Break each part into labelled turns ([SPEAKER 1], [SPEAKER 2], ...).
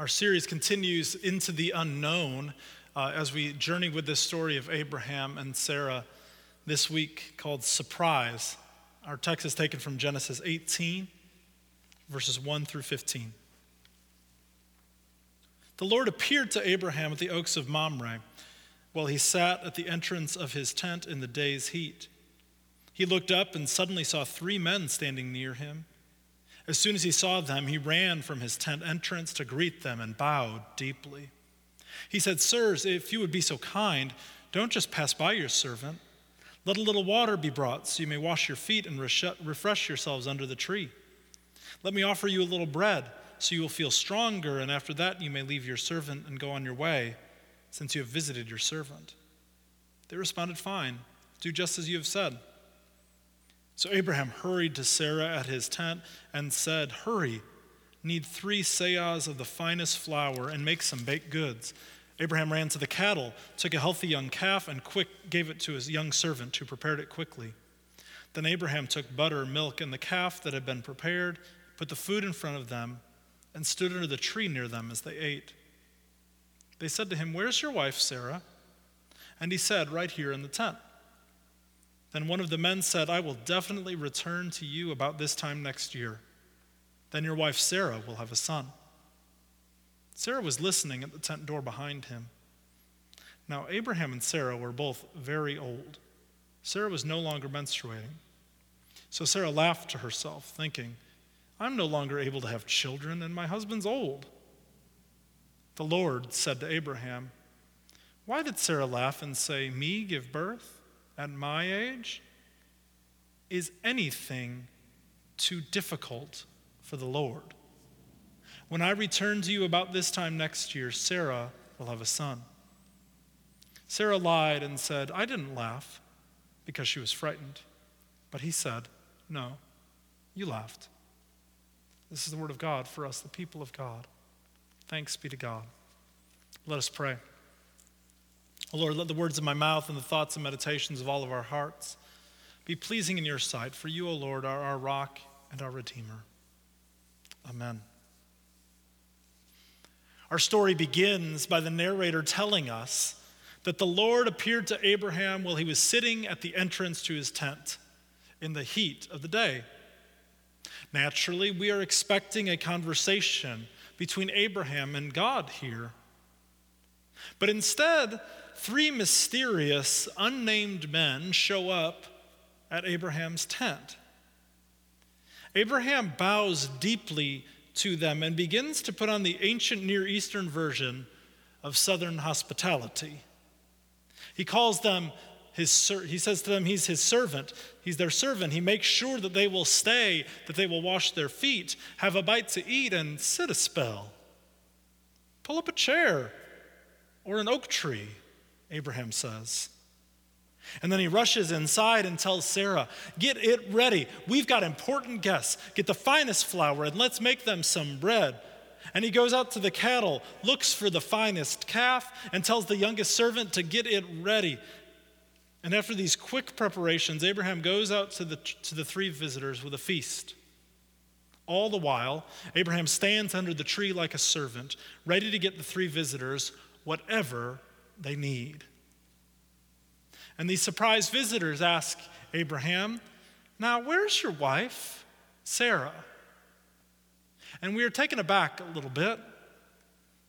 [SPEAKER 1] Our series continues into the unknown uh, as we journey with this story of Abraham and Sarah this week called Surprise. Our text is taken from Genesis 18, verses 1 through 15. The Lord appeared to Abraham at the oaks of Mamre while he sat at the entrance of his tent in the day's heat. He looked up and suddenly saw three men standing near him. As soon as he saw them, he ran from his tent entrance to greet them and bowed deeply. He said, Sirs, if you would be so kind, don't just pass by your servant. Let a little water be brought so you may wash your feet and refresh yourselves under the tree. Let me offer you a little bread so you will feel stronger, and after that you may leave your servant and go on your way, since you have visited your servant. They responded, Fine, do just as you have said. So Abraham hurried to Sarah at his tent and said, Hurry, knead three seahs of the finest flour and make some baked goods. Abraham ran to the cattle, took a healthy young calf, and quick gave it to his young servant, who prepared it quickly. Then Abraham took butter, milk, and the calf that had been prepared, put the food in front of them, and stood under the tree near them as they ate. They said to him, Where's your wife, Sarah? And he said, Right here in the tent. Then one of the men said, I will definitely return to you about this time next year. Then your wife Sarah will have a son. Sarah was listening at the tent door behind him. Now, Abraham and Sarah were both very old. Sarah was no longer menstruating. So Sarah laughed to herself, thinking, I'm no longer able to have children, and my husband's old. The Lord said to Abraham, Why did Sarah laugh and say, Me give birth? At my age is anything too difficult for the Lord. When I return to you about this time next year, Sarah will have a son. Sarah lied and said, I didn't laugh because she was frightened. But he said, No, you laughed. This is the word of God for us, the people of God. Thanks be to God. Let us pray. Oh Lord, let the words of my mouth and the thoughts and meditations of all of our hearts be pleasing in your sight, for you, O Lord, are our rock and our Redeemer. Amen. Our story begins by the narrator telling us that the Lord appeared to Abraham while he was sitting at the entrance to his tent in the heat of the day. Naturally, we are expecting a conversation between Abraham and God here. But instead, three mysterious, unnamed men show up at Abraham's tent. Abraham bows deeply to them and begins to put on the ancient Near Eastern version of Southern hospitality. He calls them his, he says to them, he's his servant. He's their servant. He makes sure that they will stay, that they will wash their feet, have a bite to eat, and sit a spell. Pull up a chair or an oak tree Abraham says. And then he rushes inside and tells Sarah, Get it ready. We've got important guests. Get the finest flour and let's make them some bread. And he goes out to the cattle, looks for the finest calf, and tells the youngest servant to get it ready. And after these quick preparations, Abraham goes out to the, to the three visitors with a feast. All the while, Abraham stands under the tree like a servant, ready to get the three visitors whatever they need. And these surprise visitors ask Abraham, Now, where's your wife, Sarah? And we are taken aback a little bit.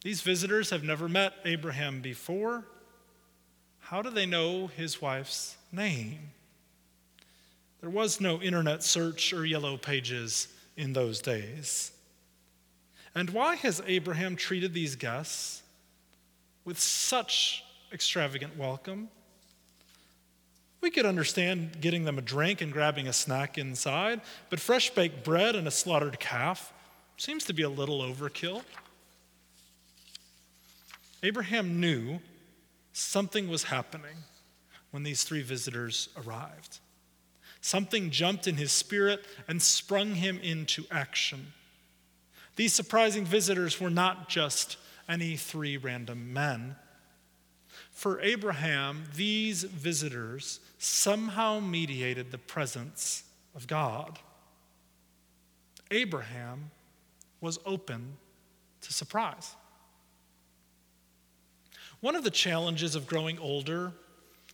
[SPEAKER 1] These visitors have never met Abraham before. How do they know his wife's name? There was no internet search or yellow pages in those days. And why has Abraham treated these guests with such extravagant welcome. We could understand getting them a drink and grabbing a snack inside, but fresh baked bread and a slaughtered calf seems to be a little overkill. Abraham knew something was happening when these three visitors arrived. Something jumped in his spirit and sprung him into action. These surprising visitors were not just any three random men. For Abraham, these visitors somehow mediated the presence of God. Abraham was open to surprise. One of the challenges of growing older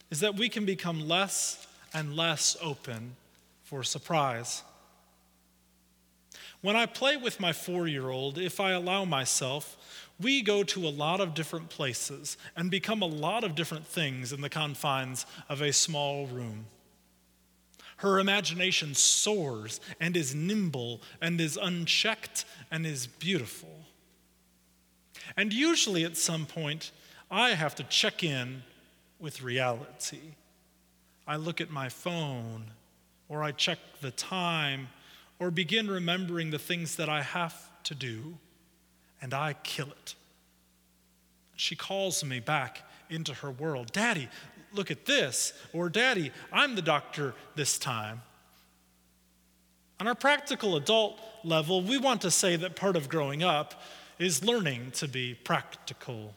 [SPEAKER 1] is that we can become less and less open for surprise. When I play with my four year old, if I allow myself, we go to a lot of different places and become a lot of different things in the confines of a small room. Her imagination soars and is nimble and is unchecked and is beautiful. And usually at some point, I have to check in with reality. I look at my phone, or I check the time, or begin remembering the things that I have to do, and I kill it. She calls me back into her world. Daddy, look at this. Or, Daddy, I'm the doctor this time. On our practical adult level, we want to say that part of growing up is learning to be practical.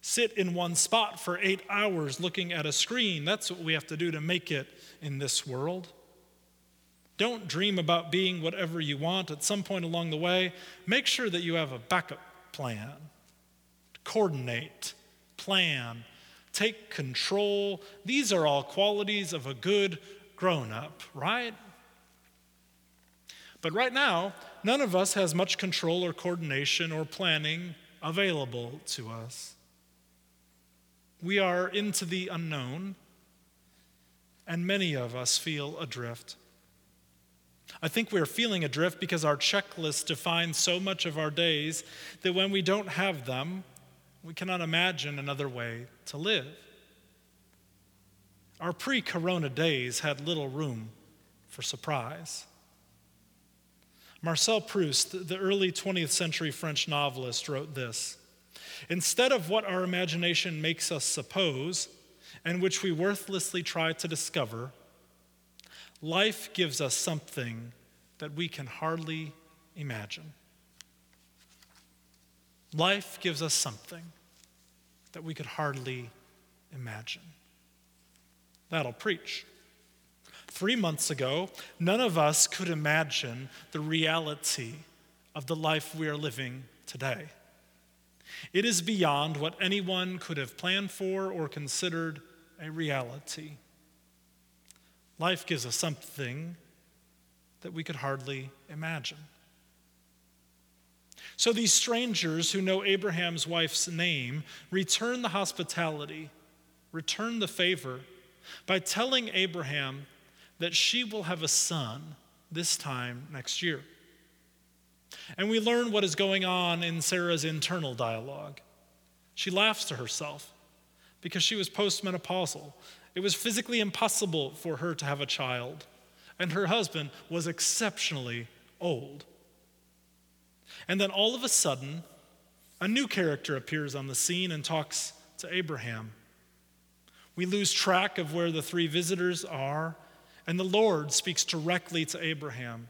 [SPEAKER 1] Sit in one spot for eight hours looking at a screen. That's what we have to do to make it in this world. Don't dream about being whatever you want. At some point along the way, make sure that you have a backup plan. Coordinate, plan, take control. These are all qualities of a good grown up, right? But right now, none of us has much control or coordination or planning available to us. We are into the unknown, and many of us feel adrift. I think we're feeling adrift because our checklist defines so much of our days that when we don't have them, we cannot imagine another way to live. Our pre corona days had little room for surprise. Marcel Proust, the early 20th century French novelist, wrote this Instead of what our imagination makes us suppose, and which we worthlessly try to discover, life gives us something that we can hardly imagine. Life gives us something that we could hardly imagine. That'll preach. Three months ago, none of us could imagine the reality of the life we are living today. It is beyond what anyone could have planned for or considered a reality. Life gives us something that we could hardly imagine. So these strangers who know Abraham's wife's name return the hospitality, return the favor by telling Abraham that she will have a son this time next year. And we learn what is going on in Sarah's internal dialogue. She laughs to herself because she was postmenopausal. It was physically impossible for her to have a child, and her husband was exceptionally old. And then all of a sudden, a new character appears on the scene and talks to Abraham. We lose track of where the three visitors are, and the Lord speaks directly to Abraham.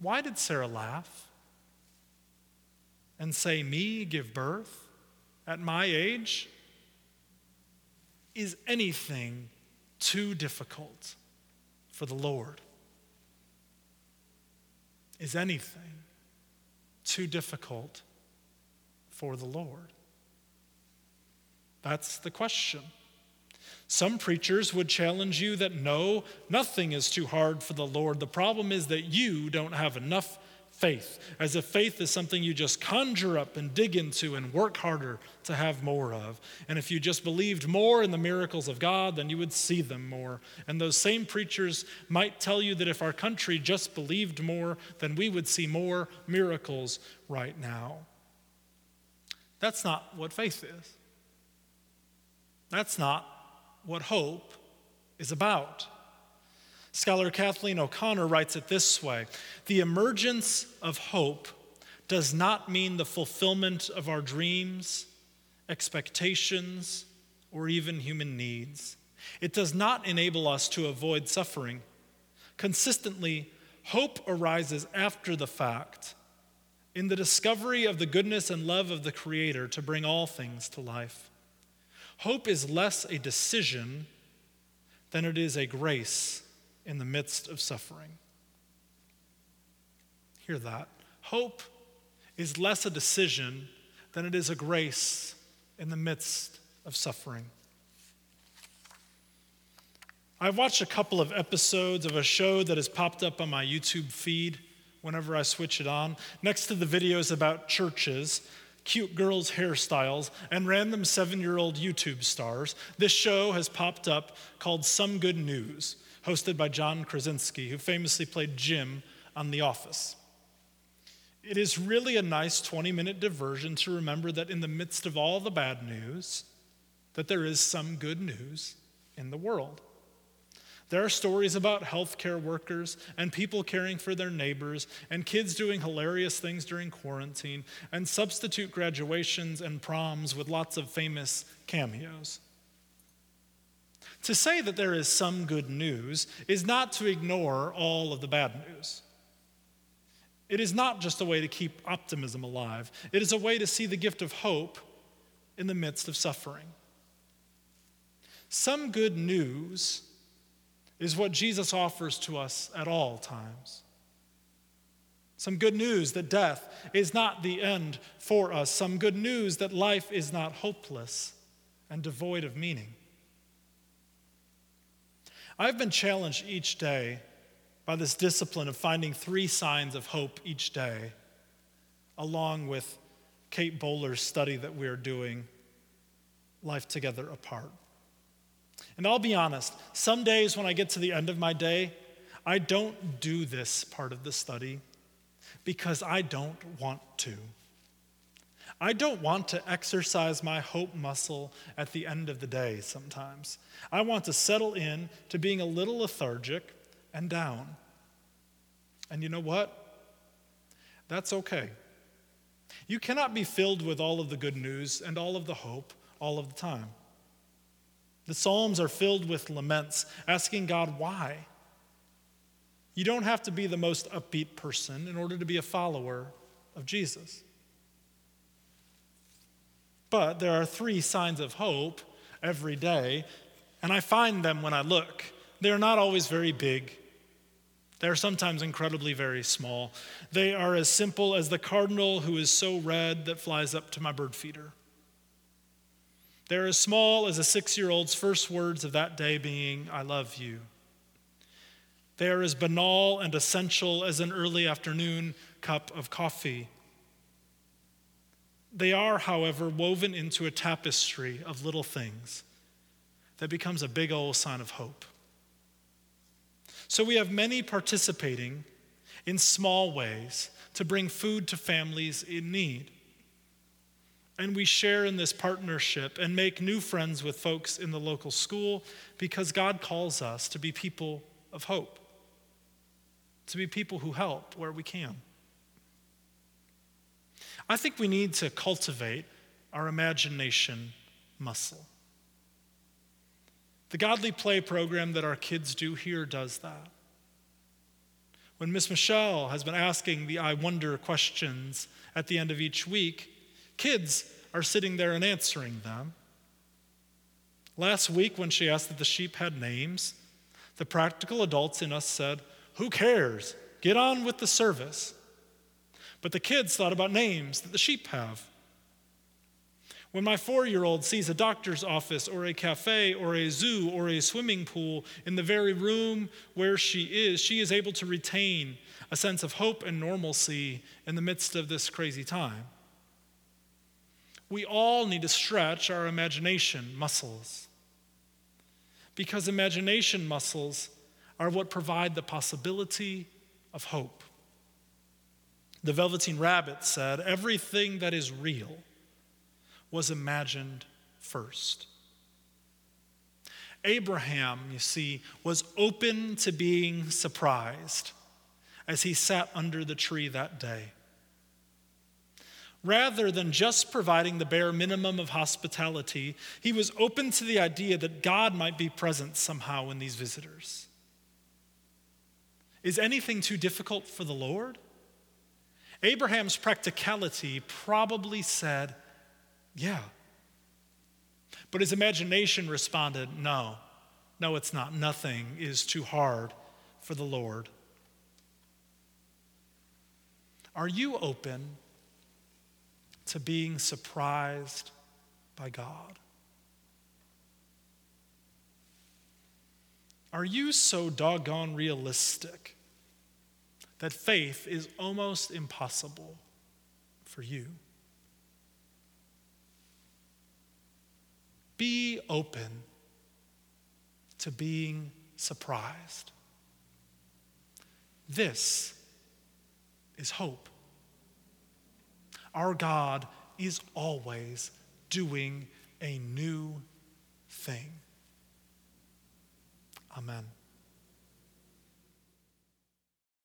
[SPEAKER 1] Why did Sarah laugh and say, Me give birth at my age? Is anything too difficult for the Lord? Is anything too difficult for the Lord? That's the question. Some preachers would challenge you that no, nothing is too hard for the Lord. The problem is that you don't have enough faith, as if faith is something you just conjure up and dig into and work harder to have more of. And if you just believed more in the miracles of God, then you would see them more. And those same preachers might tell you that if our country just believed more, then we would see more miracles right now. That's not what faith is. That's not what hope is about. Scholar Kathleen O'Connor writes it this way The emergence of hope does not mean the fulfillment of our dreams, expectations, or even human needs. It does not enable us to avoid suffering. Consistently, hope arises after the fact in the discovery of the goodness and love of the Creator to bring all things to life. Hope is less a decision than it is a grace in the midst of suffering. Hear that. Hope is less a decision than it is a grace in the midst of suffering. I've watched a couple of episodes of a show that has popped up on my YouTube feed whenever I switch it on. Next to the videos about churches, cute girls' hairstyles, and random seven year old YouTube stars, this show has popped up called Some Good News, hosted by John Krasinski, who famously played Jim on The Office. It is really a nice 20 minute diversion to remember that in the midst of all the bad news, that there is some good news in the world. There are stories about healthcare workers and people caring for their neighbors, and kids doing hilarious things during quarantine, and substitute graduations and proms with lots of famous cameos. To say that there is some good news is not to ignore all of the bad news. It is not just a way to keep optimism alive, it is a way to see the gift of hope in the midst of suffering. Some good news is what Jesus offers to us at all times. Some good news that death is not the end for us. Some good news that life is not hopeless and devoid of meaning. I've been challenged each day by this discipline of finding three signs of hope each day, along with Kate Bowler's study that we are doing, Life Together Apart. And I'll be honest, some days when I get to the end of my day, I don't do this part of the study because I don't want to. I don't want to exercise my hope muscle at the end of the day sometimes. I want to settle in to being a little lethargic and down. And you know what? That's okay. You cannot be filled with all of the good news and all of the hope all of the time. The Psalms are filled with laments, asking God why. You don't have to be the most upbeat person in order to be a follower of Jesus. But there are three signs of hope every day, and I find them when I look. They're not always very big, they're sometimes incredibly very small. They are as simple as the cardinal who is so red that flies up to my bird feeder. They're as small as a six year old's first words of that day being, I love you. They are as banal and essential as an early afternoon cup of coffee. They are, however, woven into a tapestry of little things that becomes a big old sign of hope. So we have many participating in small ways to bring food to families in need. And we share in this partnership and make new friends with folks in the local school because God calls us to be people of hope, to be people who help where we can. I think we need to cultivate our imagination muscle. The Godly Play program that our kids do here does that. When Miss Michelle has been asking the I wonder questions at the end of each week, kids are sitting there and answering them. Last week, when she asked that the sheep had names, the practical adults in us said, Who cares? Get on with the service. But the kids thought about names that the sheep have. When my four year old sees a doctor's office or a cafe or a zoo or a swimming pool in the very room where she is, she is able to retain a sense of hope and normalcy in the midst of this crazy time. We all need to stretch our imagination muscles because imagination muscles are what provide the possibility of hope. The Velveteen Rabbit said, Everything that is real was imagined first. Abraham, you see, was open to being surprised as he sat under the tree that day. Rather than just providing the bare minimum of hospitality, he was open to the idea that God might be present somehow in these visitors. Is anything too difficult for the Lord? Abraham's practicality probably said, yeah. But his imagination responded, No, no, it's not. Nothing is too hard for the Lord. Are you open to being surprised by God? Are you so doggone realistic that faith is almost impossible for you? Be open to being surprised. This is hope. Our God is always doing a new thing. Amen.